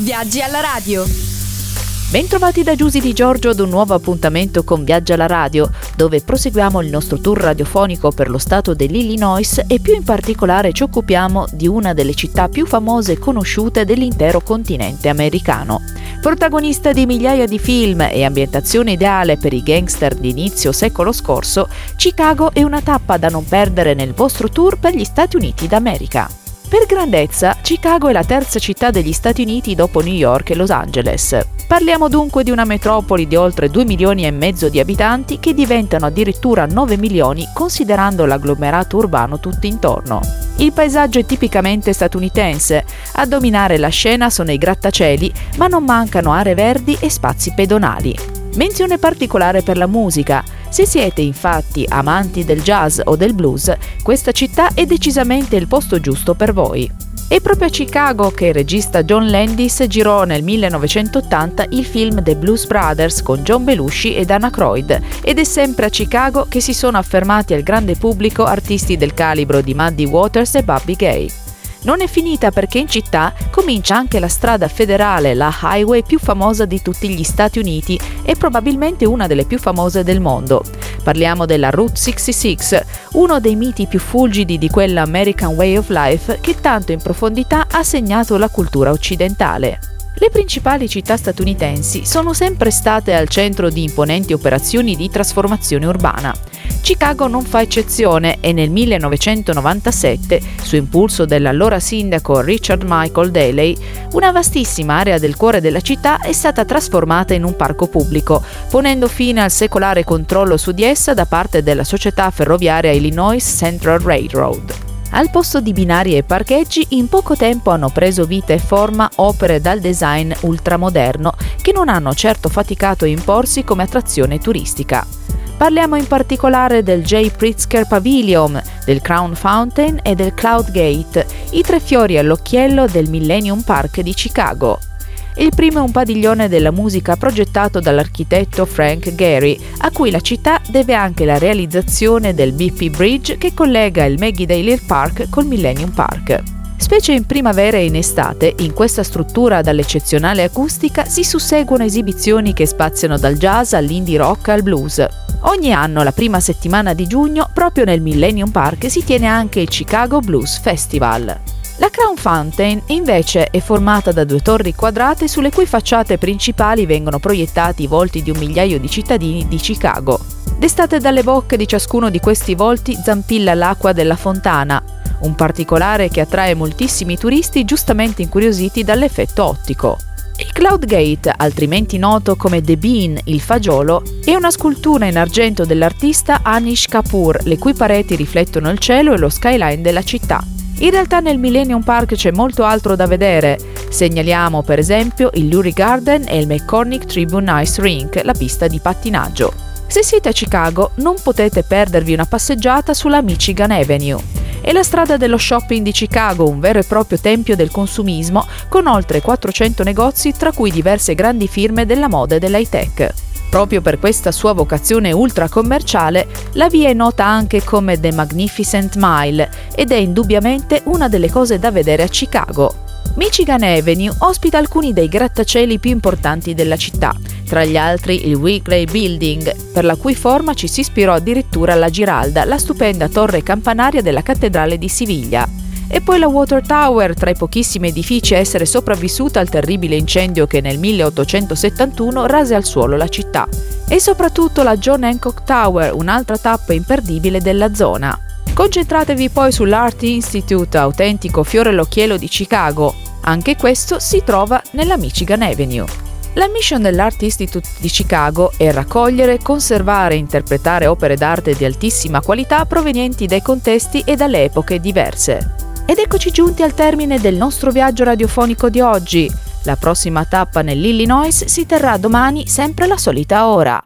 Viaggi alla radio. Bentrovati da Giusy Di Giorgio ad un nuovo appuntamento con Viaggi alla radio, dove proseguiamo il nostro tour radiofonico per lo stato dell'Illinois e più in particolare ci occupiamo di una delle città più famose e conosciute dell'intero continente americano. Protagonista di migliaia di film e ambientazione ideale per i gangster di inizio secolo scorso, Chicago è una tappa da non perdere nel vostro tour per gli Stati Uniti d'America. Per grandezza, Chicago è la terza città degli Stati Uniti dopo New York e Los Angeles. Parliamo dunque di una metropoli di oltre 2 milioni e mezzo di abitanti che diventano addirittura 9 milioni considerando l'agglomerato urbano tutto intorno. Il paesaggio è tipicamente statunitense, a dominare la scena sono i grattacieli, ma non mancano aree verdi e spazi pedonali. Menzione particolare per la musica. Se siete infatti amanti del jazz o del blues, questa città è decisamente il posto giusto per voi. È proprio a Chicago che il regista John Landis girò nel 1980 il film The Blues Brothers con John Belushi ed Anna Croyd ed è sempre a Chicago che si sono affermati al grande pubblico artisti del calibro di Muddy Waters e Bobby Gay. Non è finita perché in città comincia anche la strada federale, la highway più famosa di tutti gli Stati Uniti e probabilmente una delle più famose del mondo. Parliamo della Route 66, uno dei miti più fulgidi di quella American Way of Life che tanto in profondità ha segnato la cultura occidentale. Le principali città statunitensi sono sempre state al centro di imponenti operazioni di trasformazione urbana. Chicago non fa eccezione e nel 1997, su impulso dell'allora sindaco Richard Michael Daley, una vastissima area del cuore della città è stata trasformata in un parco pubblico, ponendo fine al secolare controllo su di essa da parte della società ferroviaria Illinois Central Railroad. Al posto di binari e parcheggi, in poco tempo hanno preso vita e forma opere dal design ultramoderno che non hanno certo faticato a imporsi come attrazione turistica. Parliamo in particolare del J. Pritzker Pavilion, del Crown Fountain e del Cloud Gate, i tre fiori all'occhiello del Millennium Park di Chicago. Il primo è un padiglione della musica progettato dall'architetto Frank Gehry, a cui la città deve anche la realizzazione del BP Bridge che collega il Maggie Dale Park col Millennium Park. Specie in primavera e in estate, in questa struttura dall'eccezionale acustica si susseguono esibizioni che spaziano dal jazz all'indie rock al blues. Ogni anno, la prima settimana di giugno, proprio nel Millennium Park, si tiene anche il Chicago Blues Festival. La Crown Fountain invece è formata da due torri quadrate sulle cui facciate principali vengono proiettati i volti di un migliaio di cittadini di Chicago. D'estate dalle bocche di ciascuno di questi volti zampilla l'acqua della fontana, un particolare che attrae moltissimi turisti giustamente incuriositi dall'effetto ottico. Il Cloud Gate, altrimenti noto come The Bean, il fagiolo, è una scultura in argento dell'artista Anish Kapoor, le cui pareti riflettono il cielo e lo skyline della città. In realtà nel Millennium Park c'è molto altro da vedere. Segnaliamo per esempio il Lurie Garden e il McCormick Tribune Ice Rink, la pista di pattinaggio. Se siete a Chicago non potete perdervi una passeggiata sulla Michigan Avenue. È la strada dello shopping di Chicago, un vero e proprio tempio del consumismo, con oltre 400 negozi tra cui diverse grandi firme della moda e dell'high tech. Proprio per questa sua vocazione ultra commerciale, la via è nota anche come The Magnificent Mile ed è indubbiamente una delle cose da vedere a Chicago. Michigan Avenue ospita alcuni dei grattacieli più importanti della città, tra gli altri il Wrigley Building, per la cui forma ci si ispirò addirittura la Giralda, la stupenda torre campanaria della cattedrale di Siviglia e poi la Water Tower, tra i pochissimi edifici a essere sopravvissuta al terribile incendio che nel 1871 rase al suolo la città, e soprattutto la John Hancock Tower, un'altra tappa imperdibile della zona. Concentratevi poi sull'Art Institute, autentico fiore all'occhiello di Chicago. Anche questo si trova nella Michigan Avenue. La mission dell'Art Institute di Chicago è raccogliere, conservare e interpretare opere d'arte di altissima qualità provenienti dai contesti e dalle epoche diverse. Ed eccoci giunti al termine del nostro viaggio radiofonico di oggi. La prossima tappa nell'Illinois si terrà domani sempre alla solita ora.